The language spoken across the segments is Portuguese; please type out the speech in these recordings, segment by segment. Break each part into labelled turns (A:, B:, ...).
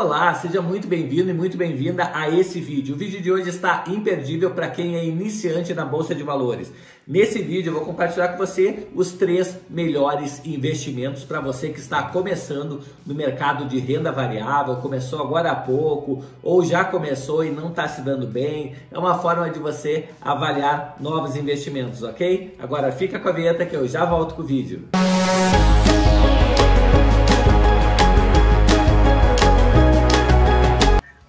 A: Olá, seja muito bem-vindo e muito bem-vinda a esse vídeo. O vídeo de hoje está imperdível para quem é iniciante na Bolsa de Valores. Nesse vídeo eu vou compartilhar com você os três melhores investimentos para você que está começando no mercado de renda variável, começou agora há pouco ou já começou e não está se dando bem. É uma forma de você avaliar novos investimentos, ok? Agora fica com a vinheta que eu já volto com o vídeo.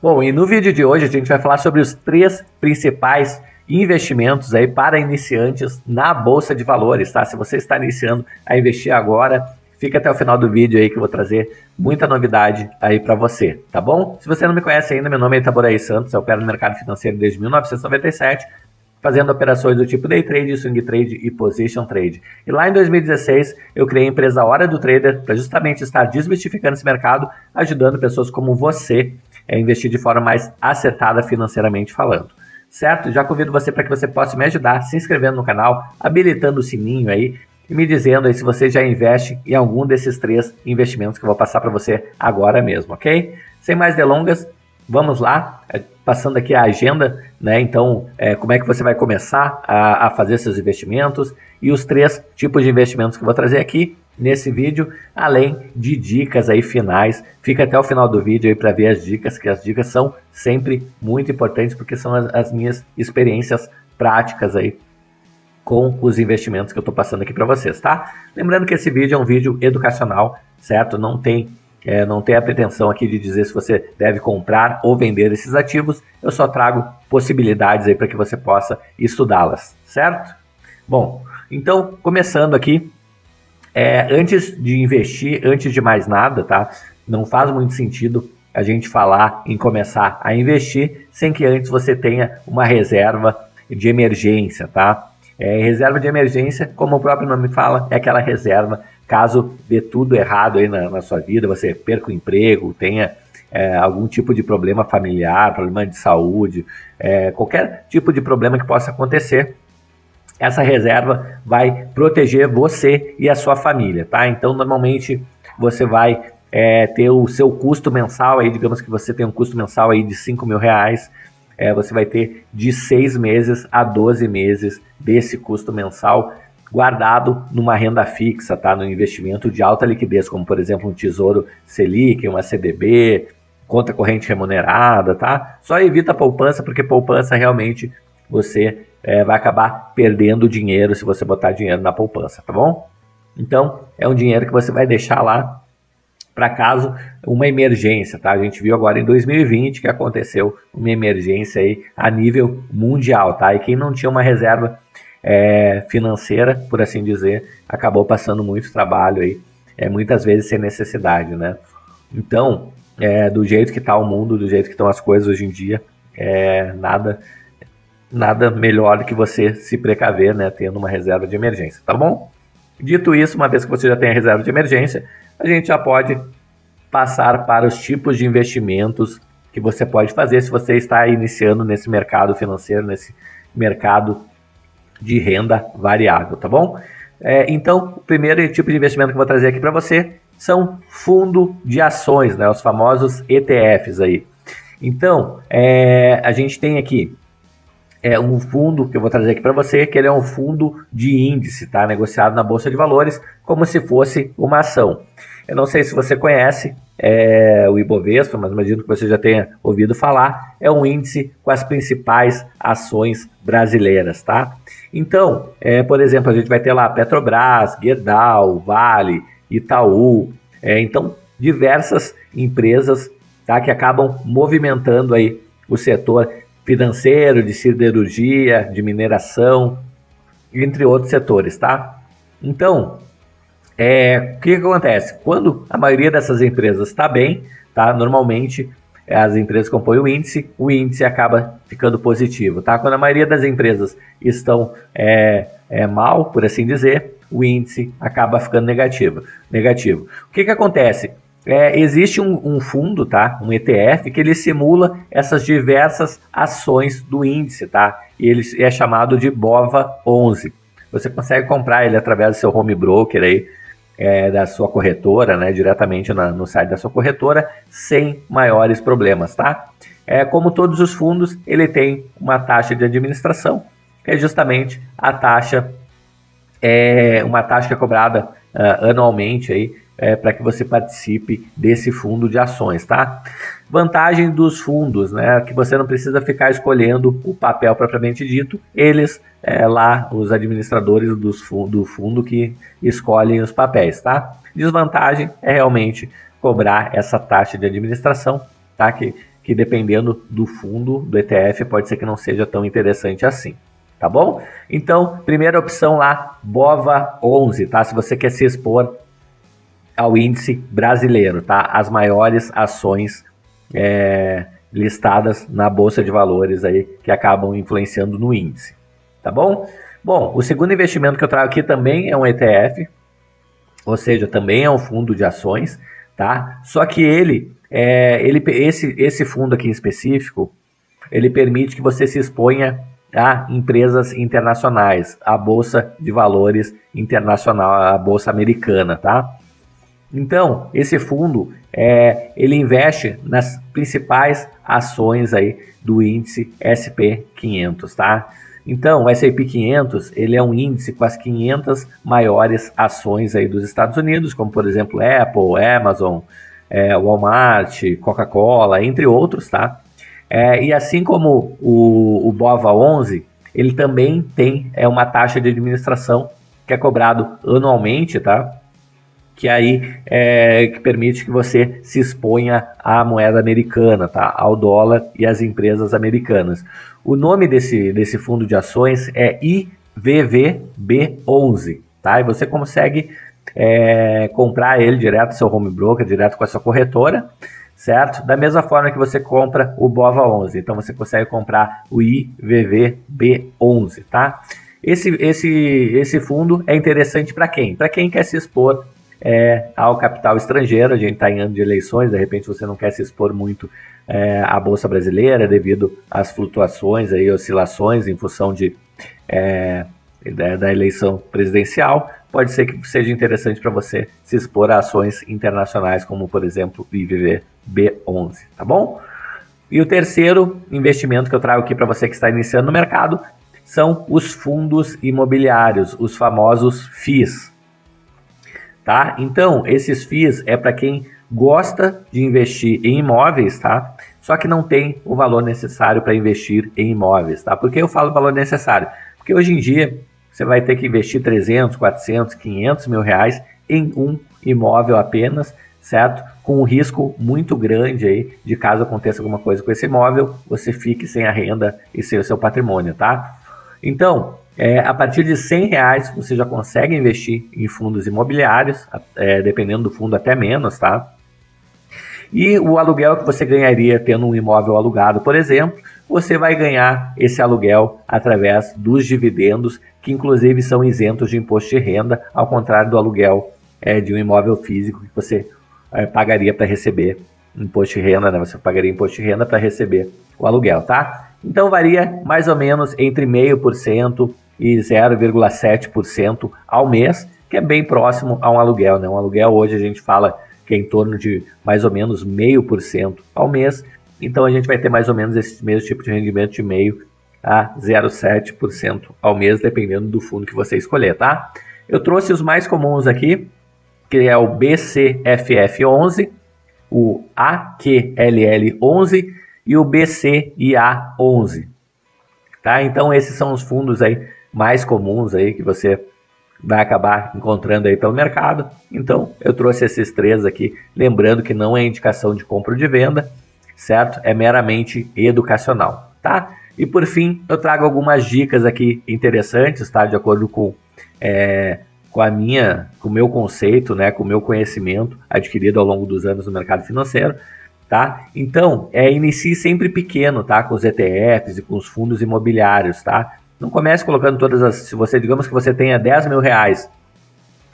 A: Bom, e no vídeo de hoje a gente vai falar sobre os três principais investimentos aí para iniciantes na bolsa de valores, tá? Se você está iniciando a investir agora, fica até o final do vídeo aí que eu vou trazer muita novidade aí para você, tá bom? Se você não me conhece ainda, meu nome é Itaboraí Santos, eu opero no mercado financeiro desde 1997, fazendo operações do tipo day trade, swing trade e position trade. E lá em 2016 eu criei a empresa Hora do Trader para justamente estar desmistificando esse mercado, ajudando pessoas como você é investir de forma mais acertada financeiramente falando. Certo? Já convido você para que você possa me ajudar se inscrevendo no canal, habilitando o sininho aí e me dizendo aí se você já investe em algum desses três investimentos que eu vou passar para você agora mesmo, ok? Sem mais delongas, vamos lá, é, passando aqui a agenda, né? Então, é, como é que você vai começar a, a fazer seus investimentos e os três tipos de investimentos que eu vou trazer aqui nesse vídeo, além de dicas aí finais. Fica até o final do vídeo aí para ver as dicas, que as dicas são sempre muito importantes porque são as, as minhas experiências práticas aí com os investimentos que eu estou passando aqui para vocês, tá? Lembrando que esse vídeo é um vídeo educacional, certo? Não tem é, não tem a pretensão aqui de dizer se você deve comprar ou vender esses ativos. Eu só trago possibilidades aí para que você possa estudá-las, certo? Bom, então começando aqui é, antes de investir, antes de mais nada, tá? Não faz muito sentido a gente falar em começar a investir sem que antes você tenha uma reserva de emergência, tá? É, reserva de emergência, como o próprio nome fala, é aquela reserva caso dê tudo errado aí na, na sua vida, você perca o emprego, tenha é, algum tipo de problema familiar, problema de saúde, é, qualquer tipo de problema que possa acontecer, essa reserva vai proteger você e a sua família, tá? Então, normalmente você vai é, ter o seu custo mensal aí, digamos que você tem um custo mensal aí de 5 mil reais, é, você vai ter de 6 meses a 12 meses desse custo mensal guardado numa renda fixa, tá? No investimento de alta liquidez, como por exemplo um tesouro Selic, uma CDB, conta corrente remunerada, tá? Só evita poupança, porque poupança realmente você é, vai acabar perdendo dinheiro se você botar dinheiro na poupança, tá bom? Então, é um dinheiro que você vai deixar lá para caso uma emergência, tá? A gente viu agora em 2020 que aconteceu uma emergência aí a nível mundial, tá? E quem não tinha uma reserva é, financeira, por assim dizer, acabou passando muito trabalho aí, é, muitas vezes sem necessidade, né? Então, é, do jeito que está o mundo, do jeito que estão as coisas hoje em dia, é, nada nada melhor do que você se precaver, né, tendo uma reserva de emergência, tá bom? Dito isso, uma vez que você já tem a reserva de emergência, a gente já pode passar para os tipos de investimentos que você pode fazer se você está iniciando nesse mercado financeiro, nesse mercado de renda variável, tá bom? É, então, o primeiro tipo de investimento que eu vou trazer aqui para você são fundo de ações, né, os famosos ETFs aí. Então, é, a gente tem aqui é um fundo que eu vou trazer aqui para você, que ele é um fundo de índice, tá? Negociado na bolsa de valores, como se fosse uma ação. Eu não sei se você conhece é, o Ibovespa, mas imagino que você já tenha ouvido falar. É um índice com as principais ações brasileiras, tá? Então, é, por exemplo, a gente vai ter lá Petrobras, Gerdau, Vale, Itaú, é, então diversas empresas tá, que acabam movimentando aí o setor financeiro, de siderurgia, de mineração, entre outros setores, tá? Então, é, o que, que acontece? Quando a maioria dessas empresas está bem, tá? Normalmente as empresas compõem o índice, o índice acaba ficando positivo, tá? Quando a maioria das empresas estão é, é, mal, por assim dizer, o índice acaba ficando negativo. negativo. O que, que acontece? É, existe um, um, fundo, tá? Um ETF que ele simula essas diversas ações do índice, tá? E ele é chamado de BOVA 11. Você consegue comprar ele através do seu home broker aí, é, da sua corretora, né, diretamente na, no site da sua corretora, sem maiores problemas, tá? É, como todos os fundos, ele tem uma taxa de administração, que é justamente a taxa, é, uma taxa é cobrada uh, anualmente aí, é, para que você participe desse fundo de ações, tá? Vantagem dos fundos, né? Que você não precisa ficar escolhendo o papel propriamente dito, eles é, lá, os administradores dos, do fundo que escolhem os papéis, tá? Desvantagem é realmente cobrar essa taxa de administração, tá? Que, que dependendo do fundo, do ETF, pode ser que não seja tão interessante assim tá bom? Então, primeira opção lá, BOVA 11, tá? Se você quer se expor ao índice brasileiro, tá? As maiores ações é, listadas na bolsa de valores aí que acabam influenciando no índice, tá bom? Bom, o segundo investimento que eu trago aqui também é um ETF, ou seja, também é um fundo de ações, tá? Só que ele, é, ele esse, esse fundo aqui em específico, ele permite que você se exponha a empresas internacionais, a bolsa de valores internacional, a bolsa americana, tá? Então, esse fundo é, ele investe nas principais ações aí do índice SP 500, tá? Então, o S&P 500 ele é um índice com as 500 maiores ações aí dos Estados Unidos, como por exemplo Apple, Amazon, é, Walmart, Coca-Cola, entre outros, tá? É, e assim como o, o BOVA 11, ele também tem é, uma taxa de administração que é cobrado anualmente, tá? Que aí é, que permite que você se exponha à moeda americana, tá? ao dólar e às empresas americanas. O nome desse, desse fundo de ações é IVVB11, tá? E você consegue é, comprar ele direto do seu home broker, direto com a sua corretora, certo? Da mesma forma que você compra o BOVA 11, então você consegue comprar o IVVB11, tá? Esse, esse, esse fundo é interessante para quem? Para quem quer se expor é, ao capital estrangeiro. A gente está em ano de eleições, de repente você não quer se expor muito é, à Bolsa Brasileira devido às flutuações, aí, oscilações em função de, é, da, da, eleição presidencial. Pode ser que seja interessante para você se expor a ações internacionais, como por exemplo o IVV B11, tá bom? E o terceiro investimento que eu trago aqui para você que está iniciando no mercado são os fundos imobiliários, os famosos FIIs tá? Então, esses FIIs é para quem gosta de investir em imóveis, tá? Só que não tem o valor necessário para investir em imóveis, tá? Por que eu falo valor necessário? Porque hoje em dia você vai ter que investir 300, 400, 500 mil reais em um imóvel apenas, certo? Com um risco muito grande aí de caso aconteça alguma coisa com esse imóvel, você fique sem a renda e sem o seu patrimônio, tá? Então, é, a partir de 100 reais você já consegue investir em fundos imobiliários, é, dependendo do fundo até menos, tá? E o aluguel que você ganharia tendo um imóvel alugado, por exemplo, você vai ganhar esse aluguel através dos dividendos, que inclusive são isentos de imposto de renda, ao contrário do aluguel é, de um imóvel físico que você é, pagaria para receber imposto de renda, né? Você pagaria imposto de renda para receber o aluguel, tá? Então varia mais ou menos entre 0,5% e 0,7% ao mês, que é bem próximo a um aluguel. Né? Um aluguel hoje a gente fala que é em torno de mais ou menos 0,5% ao mês, então a gente vai ter mais ou menos esse mesmo tipo de rendimento de meio a 0,7% ao mês, dependendo do fundo que você escolher, tá? Eu trouxe os mais comuns aqui, que é o BCFF11, o AQLL11 e o BCIA11. Tá? Então esses são os fundos aí mais comuns aí que você vai acabar encontrando aí pelo mercado. Então, eu trouxe esses três aqui, lembrando que não é indicação de compra ou de venda, certo? É meramente educacional, tá? E por fim, eu trago algumas dicas aqui interessantes, tá? De acordo com, é, com a minha, com o meu conceito, né? Com o meu conhecimento adquirido ao longo dos anos no mercado financeiro, tá? Então, é, inicie sempre pequeno, tá? Com os ETFs e com os fundos imobiliários, tá? Não comece colocando todas as. Se você, digamos que você tenha 10 mil reais,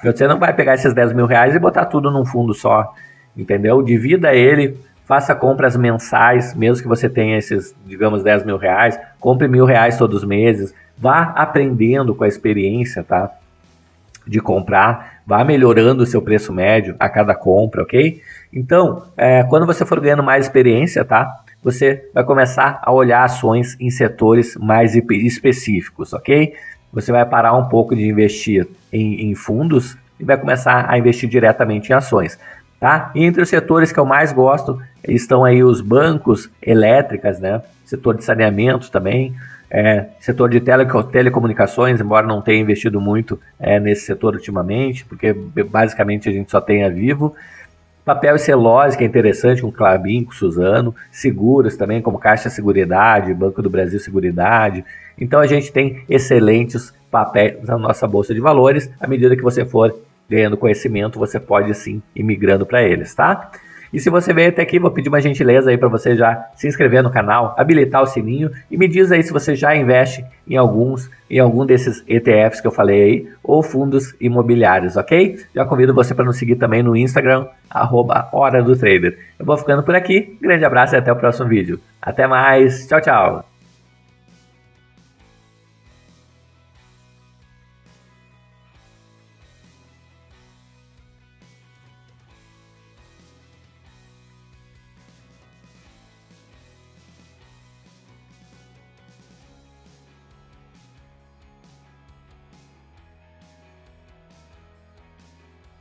A: você não vai pegar esses 10 mil reais e botar tudo num fundo só, entendeu? Divida ele, faça compras mensais, mesmo que você tenha esses, digamos, 10 mil reais, compre mil reais todos os meses, vá aprendendo com a experiência, tá? de comprar, vá melhorando o seu preço médio a cada compra, ok? Então, é, quando você for ganhando mais experiência, tá? Você vai começar a olhar ações em setores mais específicos, ok? Você vai parar um pouco de investir em, em fundos e vai começar a investir diretamente em ações. Tá? E entre os setores que eu mais gosto estão aí os bancos, elétricas, né? setor de saneamento também, é, setor de tele, telecomunicações, embora não tenha investido muito é, nesse setor ultimamente, porque basicamente a gente só tem a Vivo. Papel e celulose, que é interessante, com Clabin, com Suzano. Seguros também, como Caixa Seguridade, Banco do Brasil Seguridade. Então a gente tem excelentes papéis na nossa Bolsa de Valores. À medida que você for ganhando conhecimento, você pode sim ir migrando para eles, tá? E se você veio até aqui, vou pedir uma gentileza aí para você já se inscrever no canal, habilitar o sininho e me diz aí se você já investe em alguns, em algum desses ETFs que eu falei aí, ou fundos imobiliários, ok? Já convido você para nos seguir também no Instagram, arroba Hora do Trader. Eu vou ficando por aqui, grande abraço e até o próximo vídeo. Até mais, tchau, tchau!